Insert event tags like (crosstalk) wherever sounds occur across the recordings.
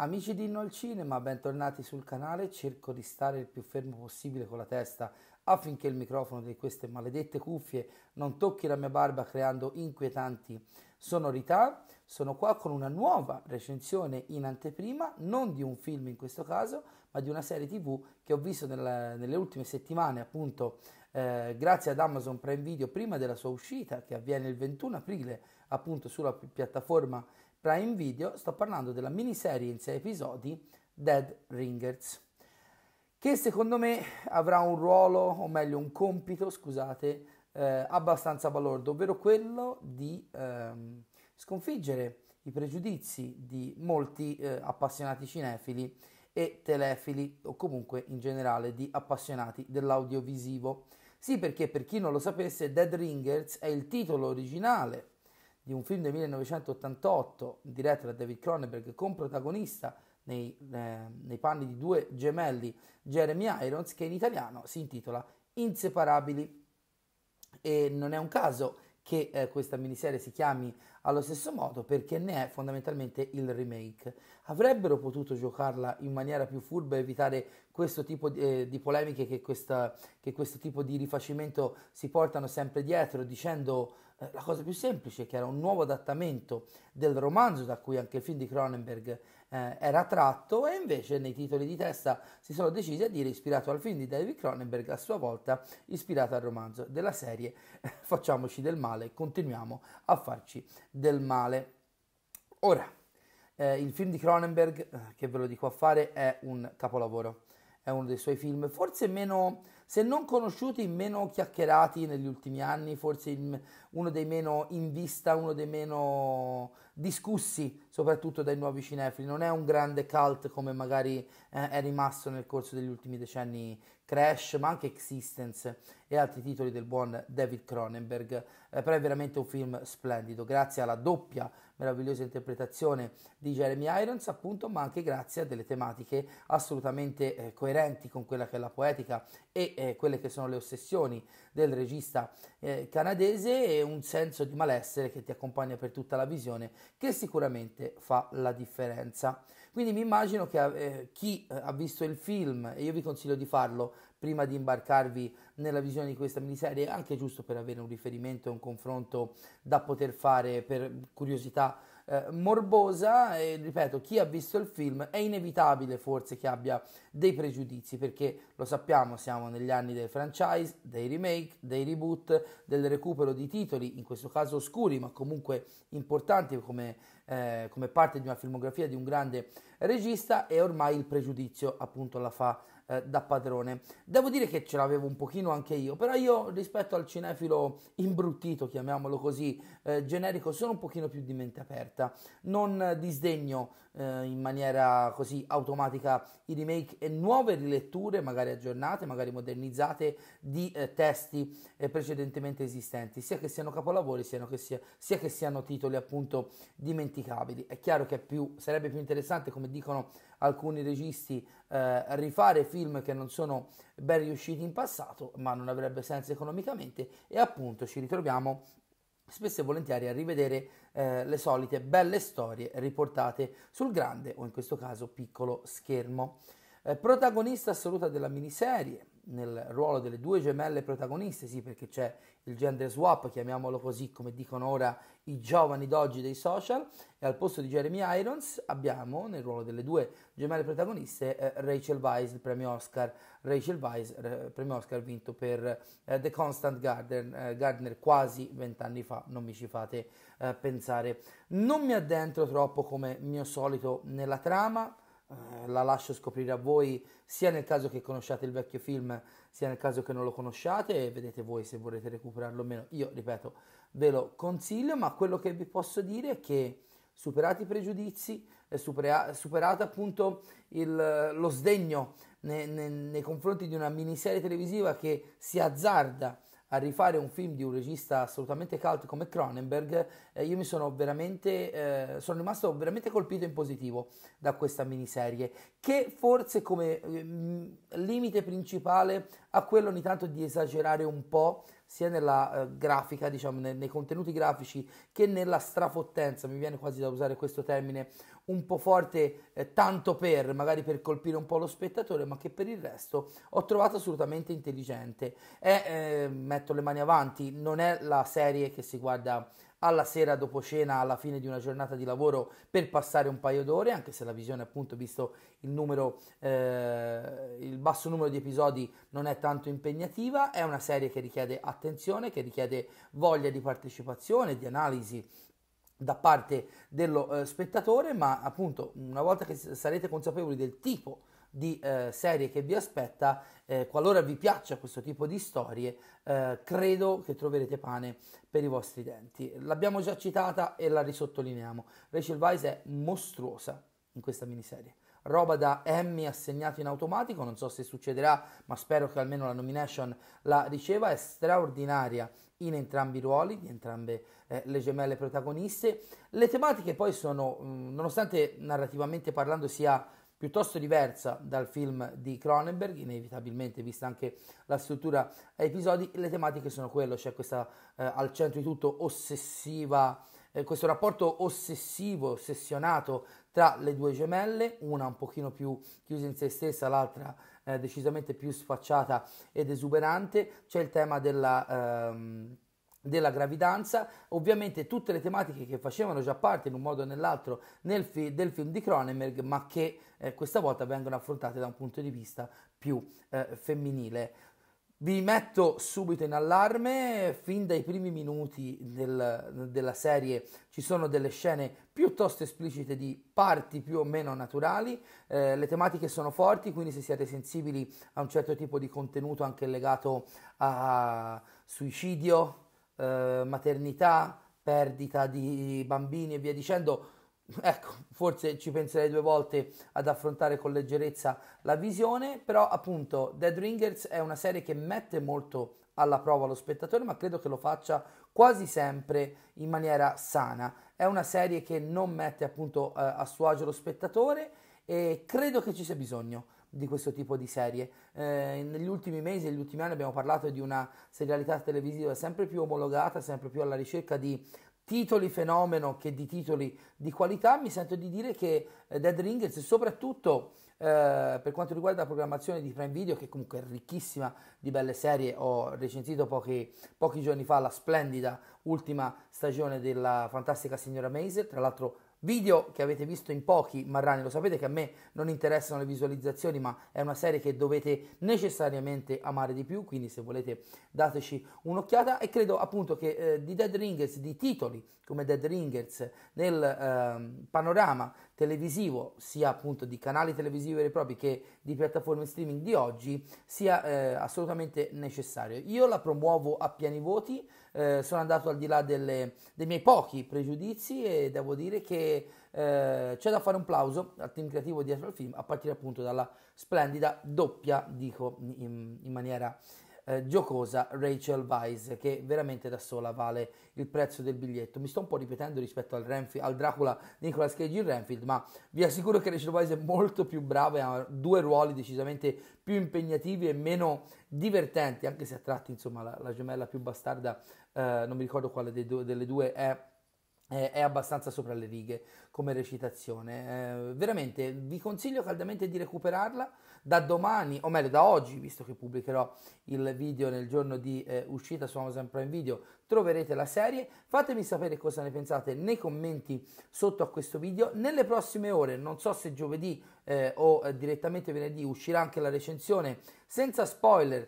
Amici di Inno al Cinema, bentornati sul canale. Cerco di stare il più fermo possibile con la testa affinché il microfono di queste maledette cuffie non tocchi la mia barba creando inquietanti sonorità. Sono qua con una nuova recensione in anteprima, non di un film in questo caso, ma di una serie tv che ho visto nella, nelle ultime settimane, appunto eh, grazie ad Amazon Prime Video prima della sua uscita, che avviene il 21 aprile appunto sulla piattaforma Prime Video, sto parlando della miniserie in 6 episodi Dead Ringers, che secondo me avrà un ruolo, o meglio un compito, scusate, eh, abbastanza balordo, ovvero quello di ehm, sconfiggere i pregiudizi di molti eh, appassionati cinefili e telefili o comunque in generale di appassionati dell'audiovisivo. Sì, perché per chi non lo sapesse, Dead Ringers è il titolo originale di un film del 1988 diretto da David Cronenberg con protagonista nei, eh, nei panni di due gemelli Jeremy Irons che in italiano si intitola Inseparabili e non è un caso che eh, questa miniserie si chiami allo stesso modo perché ne è fondamentalmente il remake. Avrebbero potuto giocarla in maniera più furba e evitare questo tipo di, eh, di polemiche che, questa, che questo tipo di rifacimento si portano sempre dietro dicendo la cosa più semplice, che era un nuovo adattamento del romanzo da cui anche il film di Cronenberg eh, era tratto e invece nei titoli di testa si sono decisi a dire ispirato al film di David Cronenberg, a sua volta ispirato al romanzo della serie Facciamoci del male, continuiamo a farci del male. Ora, eh, il film di Cronenberg, eh, che ve lo dico a fare, è un capolavoro, è uno dei suoi film forse meno se non conosciuti, meno chiacchierati negli ultimi anni, forse il, uno dei meno in vista, uno dei meno discussi, soprattutto dai nuovi cinefili. Non è un grande cult come magari eh, è rimasto nel corso degli ultimi decenni Crash, ma anche Existence e altri titoli del buon David Cronenberg, eh, però è veramente un film splendido, grazie alla doppia meravigliosa interpretazione di Jeremy Irons, appunto, ma anche grazie a delle tematiche assolutamente eh, coerenti con quella che è la poetica e eh, quelle che sono le ossessioni del regista eh, canadese e un senso di malessere che ti accompagna per tutta la visione, che sicuramente fa la differenza. Quindi mi immagino che eh, chi eh, ha visto il film, e io vi consiglio di farlo prima di imbarcarvi nella visione di questa miniserie, anche giusto per avere un riferimento e un confronto da poter fare per curiosità eh, morbosa e ripeto, chi ha visto il film è inevitabile forse che abbia dei pregiudizi perché lo sappiamo, siamo negli anni del franchise, dei remake, dei reboot, del recupero di titoli, in questo caso oscuri ma comunque importanti come, eh, come parte di una filmografia di un grande regista e ormai il pregiudizio appunto la fa eh, da padrone. Devo dire che ce l'avevo un pochino anche io, però io rispetto al cinefilo imbruttito, chiamiamolo così, eh, generico, sono un pochino più di mente aperta. Non disdegno eh, in maniera così automatica i remake e nuove riletture, magari aggiornate, magari modernizzate, di eh, testi eh, precedentemente esistenti, sia che siano capolavori, sia che, sia, sia che siano titoli appunto dimenticabili. È chiaro che più, sarebbe più interessante, come dicono alcuni registi, eh, rifare film che non sono ben riusciti in passato, ma non avrebbe senso economicamente e appunto ci ritroviamo spesso e volentieri a rivedere eh, le solite belle storie riportate sul grande o in questo caso piccolo schermo. Eh, protagonista assoluta della miniserie, nel ruolo delle due gemelle protagoniste, sì perché c'è il gender swap, chiamiamolo così come dicono ora i giovani d'oggi dei social, e al posto di Jeremy Irons abbiamo nel ruolo delle due gemelle protagoniste eh, Rachel Weisz, il premio Oscar, Rachel Weisz, eh, premio Oscar vinto per eh, The Constant Garden, eh, Gardner quasi vent'anni fa, non mi ci fate eh, pensare. Non mi addentro troppo come mio solito nella trama, eh, la lascio scoprire a voi sia nel caso che conosciate il vecchio film sia nel caso che non lo conosciate e vedete voi se volete recuperarlo o meno. Io ripeto ve lo consiglio ma quello che vi posso dire è che superati i pregiudizi supera, superato appunto il, lo sdegno nei, nei, nei confronti di una miniserie televisiva che si azzarda a rifare un film di un regista assolutamente cult come Cronenberg, eh, io mi sono veramente, eh, sono rimasto veramente colpito in positivo da questa miniserie, che forse come eh, limite principale ha quello ogni tanto di esagerare un po' sia nella eh, grafica, diciamo, nei, nei, contenuti grafici che nella strafottenza, mi viene quasi da usare questo termine un po' forte, eh, tanto per, magari per colpire un po' lo spettatore, ma che per il resto ho trovato assolutamente intelligente. E eh, metto le mani avanti, non è la serie che si guarda alla sera dopo cena alla fine di una giornata di lavoro per passare un paio d'ore, anche se la visione appunto visto il numero, eh, il basso numero di episodi non è tanto impegnativa, è una serie che richiede attenzione, che richiede voglia di partecipazione, di analisi da parte dello eh, spettatore, ma appunto una volta che sarete consapevoli del tipo di eh, serie che vi aspetta, eh, qualora vi piaccia questo tipo di storie, eh, credo che troverete pane per i vostri denti. L'abbiamo già citata e la risottolineiamo. Rachel Weisz è mostruosa in questa miniserie. Roba da Emmy assegnato in automatico, non so se succederà, ma spero che almeno la nomination la riceva. È straordinaria in entrambi i ruoli, di entrambe eh, le gemelle protagoniste. Le tematiche poi sono, mh, mm, nonostante narrativamente parlando sia piuttosto diversa dal film di Cronenberg, inevitabilmente vista anche la struttura a episodi, le tematiche sono quello, c'è questa eh, al centro di tutto ossessiva, eh, questo rapporto ossessivo, ossessionato tra le due gemelle, una un pochino più chiusa in se stessa, l'altra eh, decisamente più sfacciata ed esuberante, c'è il tema della... Ehm, della gravidanza, ovviamente tutte le tematiche che facevano già parte in un modo o nell'altro nel fi- del film di Cronenberg, ma che eh, questa volta vengono affrontate da un punto di vista più eh, femminile. Vi metto subito in allarme, fin dai primi minuti del, della serie ci sono delle scene piuttosto esplicite di parti più o meno naturali, eh, le tematiche sono forti, quindi se siete sensibili a un certo tipo di contenuto anche legato a suicidio, eh, maternità, perdita di bambini e via dicendo, (laughs) ecco, forse ci penserei due volte ad affrontare con leggerezza la visione, però appunto Dead Ringers è una serie che mette molto alla prova lo spettatore, ma credo che lo faccia quasi sempre in maniera sana. È una serie che non mette appunto eh, a suo agio lo spettatore e credo che ci sia bisogno di questo tipo di serie. Eh, negli ultimi mesi, negli ultimi anni abbiamo parlato di una serialità televisiva sempre più omologata, sempre più alla ricerca di titoli fenomeno che di titoli di qualità. Mi sento di dire che eh, Dead Ringers, soprattutto eh, per quanto riguarda la programmazione di Prime Video, che comunque è ricchissima di belle serie, ho recensito pochi, pochi giorni fa la splendida ultima stagione della fantastica signora Mazer, tra l'altro Video che avete visto in pochi, Marrani, lo sapete che a me non interessano le visualizzazioni, ma è una serie che dovete necessariamente amare di più, quindi se volete dateci un'occhiata e credo appunto che eh, di Dead Ringers, di titoli come Dead Ringers nel eh, panorama televisivo, sia appunto di canali televisivi veri e propri che di piattaforme streaming di oggi, sia eh, assolutamente necessario. Io la promuovo a pieni voti, eh, sono andato al di là delle, dei miei pochi pregiudizi e devo dire che eh, c'è da fare un plauso al team creativo dietro al film, a partire appunto dalla splendida doppia, dico in, in maniera eh, giocosa Rachel Weisz che veramente da sola vale il prezzo del biglietto. Mi sto un po' ripetendo rispetto al, Renfield, al Dracula di Nicolas Cage in Renfield, ma vi assicuro che Rachel Weisz è molto più brava e ha due ruoli decisamente più impegnativi e meno divertenti, anche se a tratti insomma la, la gemella più bastarda, eh, non mi ricordo quale due, delle due è è abbastanza sopra le righe come recitazione. Eh, veramente vi consiglio caldamente di recuperarla da domani, o meglio da oggi, visto che pubblicherò il video nel giorno di eh, uscita su Amazon Prime Video, troverete la serie. Fatemi sapere cosa ne pensate nei commenti sotto a questo video. Nelle prossime ore, non so se giovedì eh, o eh, direttamente venerdì, uscirà anche la recensione senza spoiler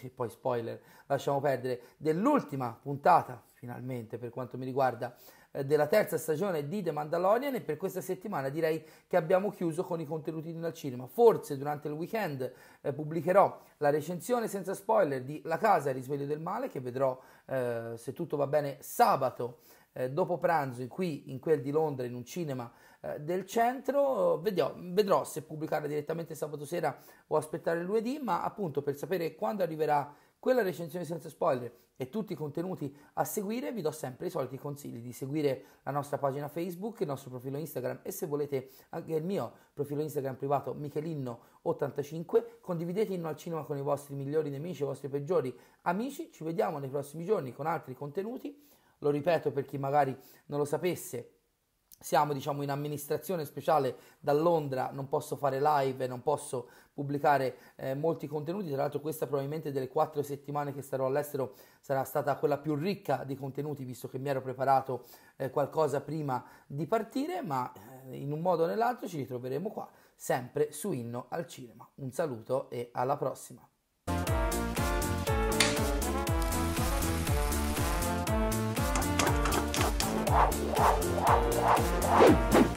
e poi spoiler, lasciamo perdere, dell'ultima puntata, finalmente per quanto mi riguarda, della terza stagione di The Mandalorian e per questa settimana direi che abbiamo chiuso con i contenuti dal cinema. Forse durante il weekend eh, pubblicherò la recensione senza spoiler di La casa e risveglio del male che vedrò eh, se tutto va bene sabato eh, dopo pranzo qui in quel di Londra in un cinema eh, del centro. Vedrò, vedrò se pubblicare direttamente sabato sera o aspettare lunedì, ma appunto per sapere quando arriverà quella recensione senza spoiler e tutti i contenuti a seguire, vi do sempre i soliti consigli di seguire la nostra pagina Facebook, il nostro profilo Instagram e se volete anche il mio profilo Instagram privato Michelinno85, condividete Inno al Cinema con i vostri migliori nemici, i vostri peggiori amici, ci vediamo nei prossimi giorni con altri contenuti, lo ripeto per chi magari non lo sapesse, siamo diciamo in amministrazione speciale da Londra, non posso fare live, non posso pubblicare eh, molti contenuti, tra l'altro questa probabilmente delle quattro settimane che starò all'estero sarà stata quella più ricca di contenuti visto che mi ero preparato eh, qualcosa prima di partire, ma eh, in un modo o nell'altro ci ritroveremo qua, sempre su Inno al Cinema. Un saluto e alla prossima! Thank you.